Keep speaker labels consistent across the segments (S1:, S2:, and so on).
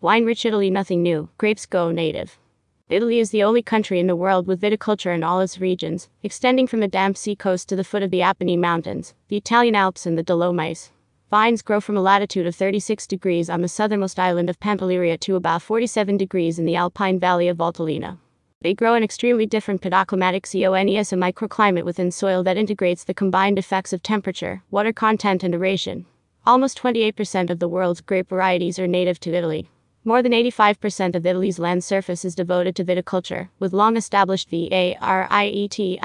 S1: Wine rich Italy, nothing new. Grapes go native. Italy is the only country in the world with viticulture in all its regions, extending from the damp sea coast to the foot of the Apennine Mountains, the Italian Alps, and the Dolomites. Vines grow from a latitude of 36 degrees on the southernmost island of Pantelleria to about 47 degrees in the alpine valley of Valtellina. They grow in extremely different pedoclimatic zones, a microclimate within soil that integrates the combined effects of temperature, water content, and aeration. Almost 28% of the world's grape varieties are native to Italy. More than 85% of Italy's land surface is devoted to viticulture, with long established varieties,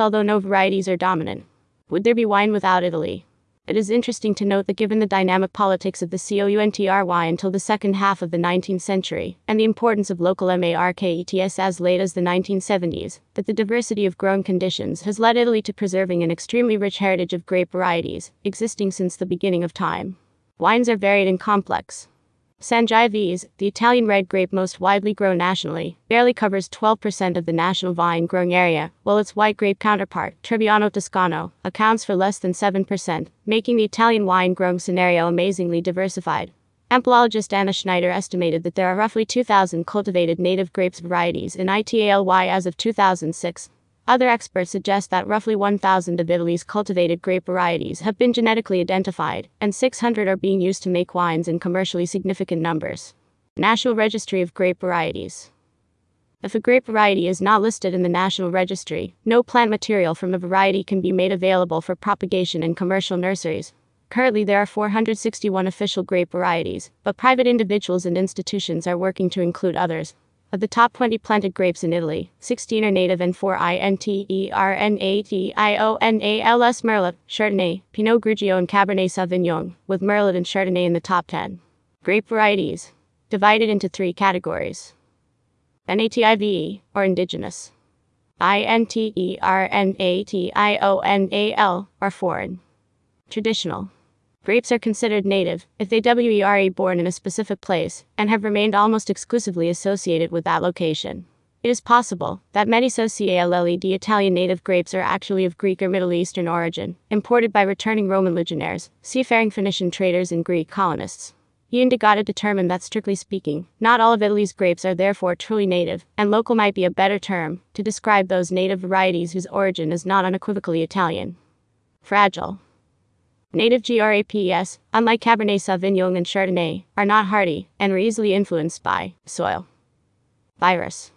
S1: although no varieties are dominant. Would there be wine without Italy? It is interesting to note that given the dynamic politics of the COUNTRY until the second half of the 19th century, and the importance of local markets as late as the 1970s, that the diversity of growing conditions has led Italy to preserving an extremely rich heritage of grape varieties, existing since the beginning of time. Wines are varied and complex. Sangiovese, the Italian red grape most widely grown nationally, barely covers 12% of the national vine growing area, while its white grape counterpart, Trebbiano Toscano, accounts for less than 7%, making the Italian wine growing scenario amazingly diversified. Ampelologist Anna Schneider estimated that there are roughly 2,000 cultivated native grapes varieties in Italy as of 2006, other experts suggest that roughly 1,000 of Italy's cultivated grape varieties have been genetically identified, and 600 are being used to make wines in commercially significant numbers. National Registry of Grape Varieties. If a grape variety is not listed in the National Registry, no plant material from a variety can be made available for propagation in commercial nurseries. Currently, there are 461 official grape varieties, but private individuals and institutions are working to include others. Of the top 20 planted grapes in Italy, 16 are native and 4 INTERNATIONALS Merlot, Chardonnay, Pinot Grigio, and Cabernet Sauvignon, with Merlot and Chardonnay in the top 10. Grape varieties. Divided into three categories NATIVE, or indigenous. INTERNATIONAL, or foreign. Traditional. Grapes are considered native if they were born in a specific place and have remained almost exclusively associated with that location. It is possible that many Socialed Italian native grapes are actually of Greek or Middle Eastern origin, imported by returning Roman legionaries, seafaring Phoenician traders, and Greek colonists. Ian determined that, strictly speaking, not all of Italy's grapes are therefore truly native, and local might be a better term to describe those native varieties whose origin is not unequivocally Italian. Fragile. Native GRAPS, unlike Cabernet Sauvignon and Chardonnay, are not hardy and are easily influenced by soil. Virus.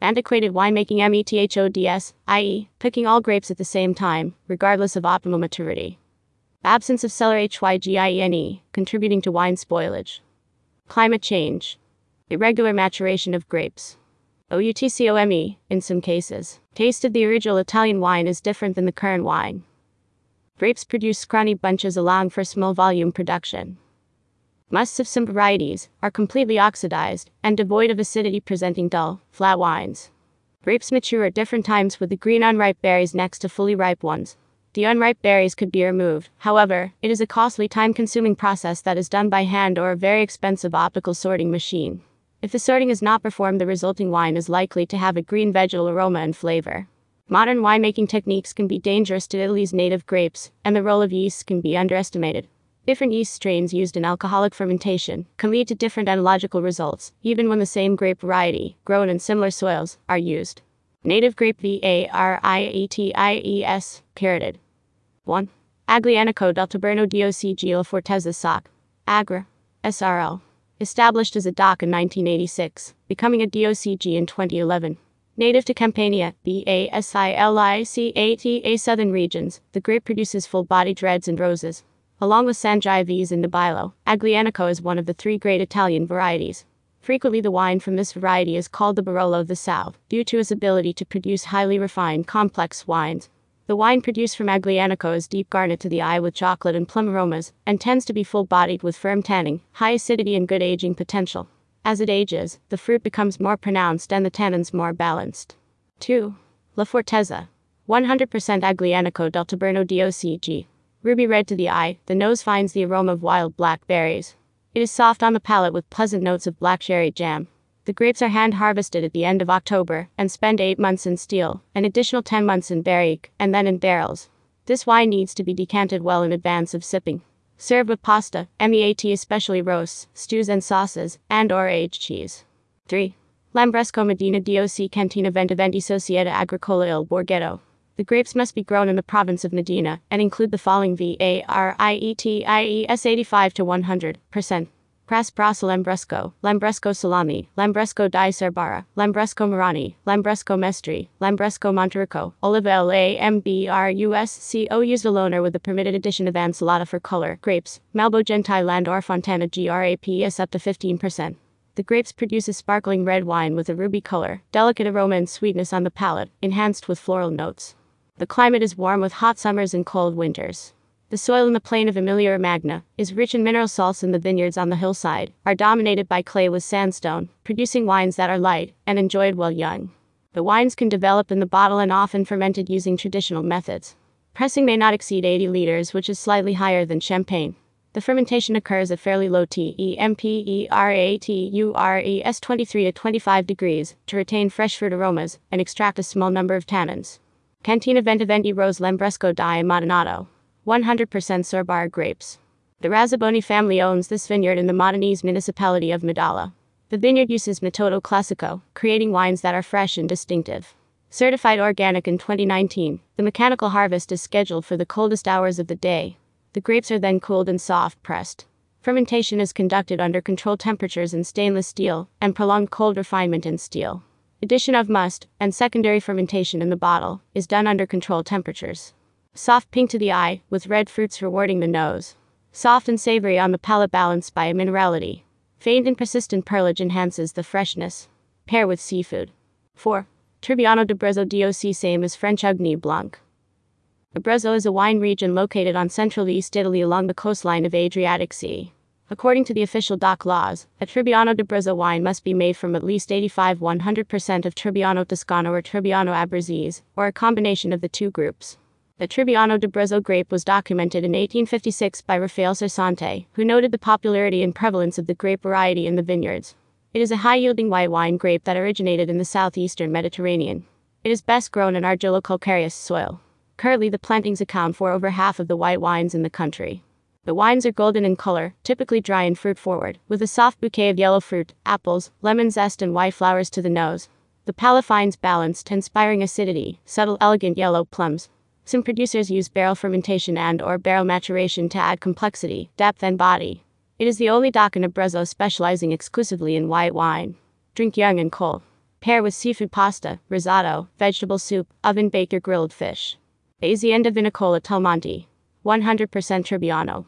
S1: Antiquated winemaking methods, i.e., picking all grapes at the same time, regardless of optimal maturity. Absence of cellar hygine, contributing to wine spoilage. Climate change. Irregular maturation of grapes. OUTCOME, in some cases. Taste of the original Italian wine is different than the current wine. Grapes produce scrawny bunches allowing for small volume production. Musts of some varieties are completely oxidized and devoid of acidity, presenting dull, flat wines. Grapes mature at different times with the green unripe berries next to fully ripe ones. The unripe berries could be removed, however, it is a costly, time consuming process that is done by hand or a very expensive optical sorting machine. If the sorting is not performed, the resulting wine is likely to have a green vegetal aroma and flavor. Modern winemaking techniques can be dangerous to Italy's native grapes, and the role of yeast can be underestimated. Different yeast strains used in alcoholic fermentation can lead to different enological results, even when the same grape variety, grown in similar soils, are used. Native grape varieties, carotid. 1. Aglianico del Taburno DOC Gila Fortezza SOC. Agra. SRL. Established as a DOC in 1986, becoming a DOCG in 2011. Native to Campania, B-A-S-I-L-I-C-A-T-A southern regions, the grape produces full-bodied reds and roses. Along with Sangiovese and Nebbiolo, Aglianico is one of the three great Italian varieties. Frequently the wine from this variety is called the Barolo of the South, due to its ability to produce highly refined, complex wines. The wine produced from Aglianico is deep garnet to the eye with chocolate and plum aromas, and tends to be full-bodied with firm tanning, high acidity and good aging potential. As it ages, the fruit becomes more pronounced and the tannins more balanced. 2. La Fortezza. 100% Aglianico del Taburno DOCG. Ruby red to the eye, the nose finds the aroma of wild blackberries. It is soft on the palate with pleasant notes of black cherry jam. The grapes are hand harvested at the end of October and spend 8 months in steel, an additional 10 months in barrique, and then in barrels. This wine needs to be decanted well in advance of sipping. Served with pasta, meat especially roasts, stews and sauces, and or aged cheese. 3. Lambrusco Modena DOC Cantina Ventiventi Societa Agricola Il Borghetto. The grapes must be grown in the province of Modena and include the following V A R I E T I E S 85 to 100%. Crasbrasa Lambrusco, Lambresco Salami, Lambrusco di Sorbara, Lambrusco Marani, Lambrusco Maestri, Lambrusco Monterico, Oliva L A M B R U S C O used alone or with the permitted addition of Ansalata for color, grapes, Malbo Gentile Land or Fontana GRAPS up to 15%. The grapes produce a sparkling red wine with a ruby color, delicate aroma and sweetness on the palate, enhanced with floral notes. The climate is warm with hot summers and cold winters. The soil in the plain of Emilia Romagna is rich in mineral salts, and the vineyards on the hillside are dominated by clay with sandstone, producing wines that are light and enjoyed while young. The wines can develop in the bottle and often fermented using traditional methods. Pressing may not exceed 80 liters, which is slightly higher than champagne. The fermentation occurs at fairly low temperatures 23 to 25 degrees to retain fresh fruit aromas and extract a small number of tannins. Cantina Ventiventi Rose Lambrusco di Modanato. 100% Sorbar grapes. The Razzaboni family owns this vineyard in the Modenese municipality of Medolla. The vineyard uses Metodo Classico, creating wines that are fresh and distinctive. Certified organic in 2019, the mechanical harvest is scheduled for the coldest hours of the day. The grapes are then cooled and soft pressed. Fermentation is conducted under controlled temperatures in stainless steel and prolonged cold refinement in steel. Addition of must and secondary fermentation in the bottle is done under controlled temperatures. Soft pink to the eye, with red fruits rewarding the nose. Soft and savory on the palate balanced by a minerality. Faint and persistent perlage enhances the freshness. Pair with seafood. 4. Trebbiano d'Abruzzo DOC same as French Ugni Blanc. Abruzzo is a wine region located on central East Italy along the coastline of Adriatic Sea. According to the official DOC laws, a Trebbiano d'Abruzzo wine must be made from at least 85 100% of Trebbiano Toscano or Trebbiano Abruzzese, or a combination of the two groups. The Trebbiano d'Abruzzo grape was documented in 1856 by Raffaele Sersante, who noted the popularity and prevalence of the grape variety in the vineyards. It is a high yielding white wine grape that originated in the southeastern Mediterranean. It is best grown in argillo-calcareous soil. Currently, the plantings account for over half of the white wines in the country. The wines are golden in color, typically dry and fruit forward, with a soft bouquet of yellow fruit, apples, lemon zest, and white flowers to the nose. The palate finds balanced, inspiring acidity, subtle, elegant yellow plums, some producers use barrel fermentation and or barrel maturation to add complexity, depth and body. It is the only DOC in Abruzzo specializing exclusively in white wine. Drink young and cold. Pair with seafood pasta, risotto, vegetable soup, oven baked or grilled fish. Azienda Vinicola Telmonte. 100% Trebbiano.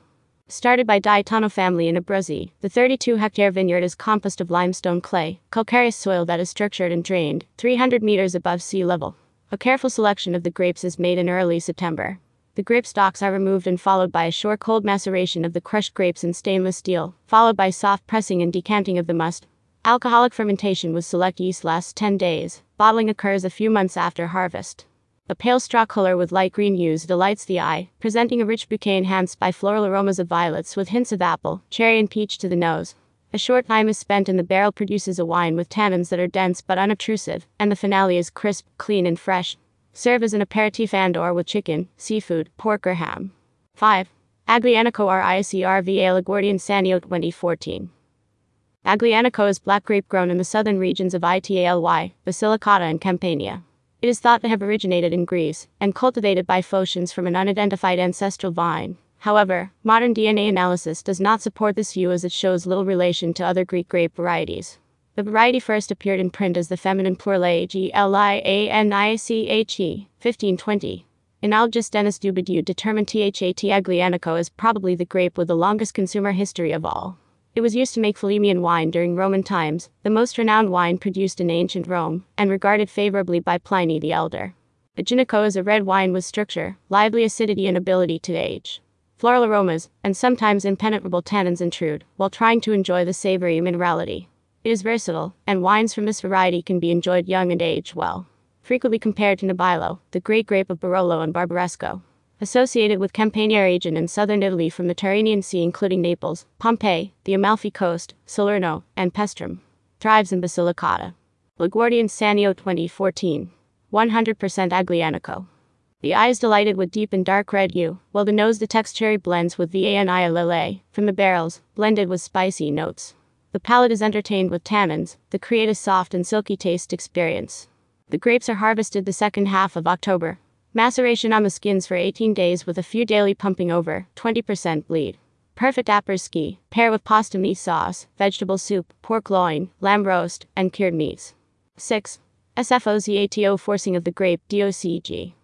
S1: Started by Gaetano family in Abruzzi, the 32 hectare vineyard is composed of limestone clay, calcareous soil that is structured and drained 300 meters above sea level. A careful selection of the grapes is made in early September. The grape stalks are removed and followed by a short cold maceration of the crushed grapes in stainless steel, followed by soft pressing and decanting of the must. Alcoholic fermentation with select yeast lasts 10 days. Bottling occurs a few months after harvest. A pale straw color with light green hues delights the eye, presenting a rich bouquet enhanced by floral aromas of violets with hints of apple, cherry, and peach to the nose. A short time is spent and the barrel produces a wine with tannins that are dense but unobtrusive, and the finale is crisp, clean, and fresh. Serve as an aperitif and or with chicken, seafood, pork, or ham. 5. Aglianico RICRVA LaGuardian Sanio 2014. Aglianico is black grape grown in the southern regions of Italy, Basilicata, and Campania. It is thought to have originated in Greece and cultivated by Phocians from an unidentified ancestral vine. However, modern DNA analysis does not support this view as it shows little relation to other Greek grape varieties. The variety first appeared in print as the feminine plural G L I A N I C H E, 1520. Enologist Denis Dubourdieu determined That Aglianico as probably the grape with the longest consumer history of all. It was used to make Falernian wine during Roman times, the most renowned wine produced in ancient Rome, and regarded favorably by Pliny the Elder. Aglianico is a red wine with structure, lively acidity, and ability to age floral aromas, and sometimes impenetrable tannins intrude, while trying to enjoy the savory minerality. It is versatile, and wines from this variety can be enjoyed young and aged well. Frequently compared to Nebbiolo, the great grape of Barolo and Barbaresco. Associated with Campania region in southern Italy from the Tyrrhenian Sea including Naples, Pompeii, the Amalfi Coast, Salerno, and Paestum. Thrives in Basilicata. LaGuardian Sanio 2014. 100% Aglianico. The eye is delighted with deep and dark red hue, while the nose detects cherry blends with Viania lillet from the barrels, blended with spicy notes. The palate is entertained with tannins that create a soft and silky taste experience. The grapes are harvested the second half of October. Maceration on the skins for 18 days with a few daily pumping over 20% bleed. Perfect après-ski. Pair with pasta meat sauce, vegetable soup, pork loin, lamb roast, and cured meats. 6. SFORZATO forcing of the grape DOCG.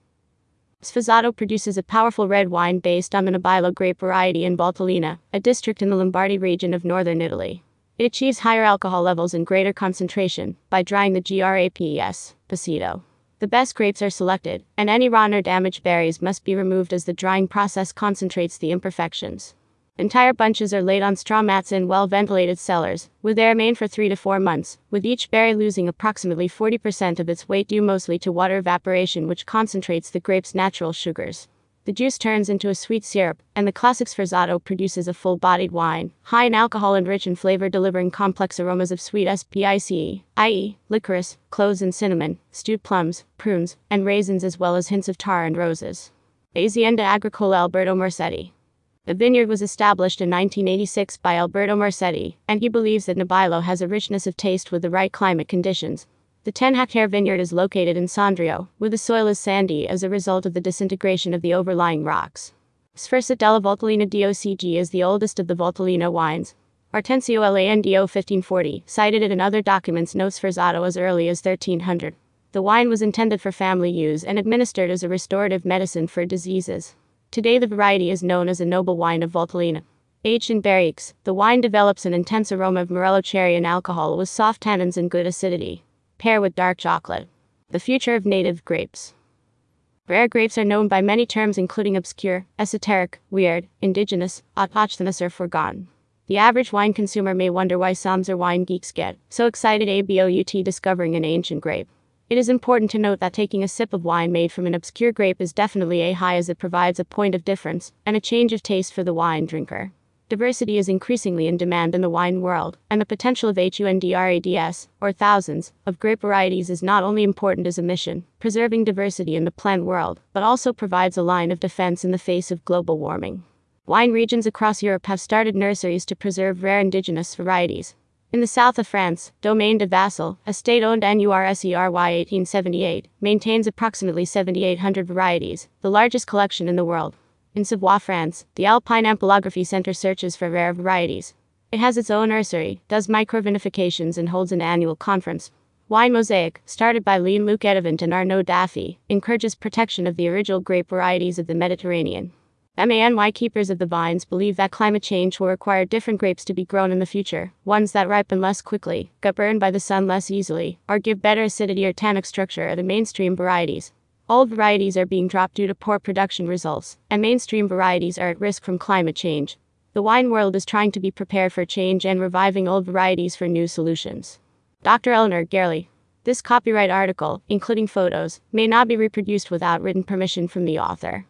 S1: Sforzato produces a powerful red wine based on the Nebbiolo grape variety in Valtellina, a district in the Lombardy region of northern Italy. It achieves higher alcohol levels and greater concentration by drying the GRAPES, Paceto. The best grapes are selected, and any rotten or damaged berries must be removed as the drying process concentrates the imperfections. Entire bunches are laid on straw mats in well ventilated cellars, where they remain for three to four months, with each berry losing approximately 40% of its weight due mostly to water evaporation, which concentrates the grape's natural sugars. The juice turns into a sweet syrup, and the classic Sforzato produces a full bodied wine, high in alcohol and rich in flavor, delivering complex aromas of sweet SPICE, i.e., licorice, cloves, and cinnamon, stewed plums, prunes, and raisins, as well as hints of tar and roses. Azienda Agricola Alberto Marsetti. The vineyard was established in 1986 by Alberto Marsetti, and he believes that Nebbiolo has a richness of taste with the right climate conditions. The 10 hectare vineyard is located in Sondrio, where the soil is sandy as a result of the disintegration of the overlying rocks. Sferza della Valtellina DOCG is the oldest of the Valtellina wines. Ortensio Lando 1540 cited it in other documents notes Sforzato as early as 1300. The wine was intended for family use and administered as a restorative medicine for diseases. Today, the variety is known as a noble wine of Valtellina. Aged in barriques, the wine develops an intense aroma of morello cherry and alcohol with soft tannins and good acidity. Pair with dark chocolate. The future of native grapes. Rare grapes are known by many terms, including obscure, esoteric, weird, indigenous, autochthonous, or forgotten. The average wine consumer may wonder why some wine geeks get so excited about discovering an ancient grape. It is important to note that taking a sip of wine made from an obscure grape is definitely a high as it provides a point of difference and a change of taste for the wine drinker. Diversity is increasingly in demand in the wine world, and the potential of HUNDRADS, or thousands, of grape varieties is not only important as a mission, preserving diversity in the plant world, but also provides a line of defense in the face of global warming. Wine regions across Europe have started nurseries to preserve rare indigenous varieties, in the south of France, Domaine de Vassal, a state owned NURSERY 1878, maintains approximately 7,800 varieties, the largest collection in the world. In Savoie, France, the Alpine Ampelography Center searches for rare varieties. It has its own nursery, does microvinifications, and holds an annual conference. Wine Mosaic, started by Jean Luc Edevant and Arnaud Daffy, encourages protection of the original grape varieties of the Mediterranean. MANY keepers of the vines believe that climate change will require different grapes to be grown in the future, ones that ripen less quickly, get burned by the sun less easily, or give better acidity or tannic structure are the mainstream varieties. Old varieties are being dropped due to poor production results, and mainstream varieties are at risk from climate change. The wine world is trying to be prepared for change and reviving old varieties for new solutions. Dr. Elinor Garely. This copyright article, including photos, may not be reproduced without written permission from the author.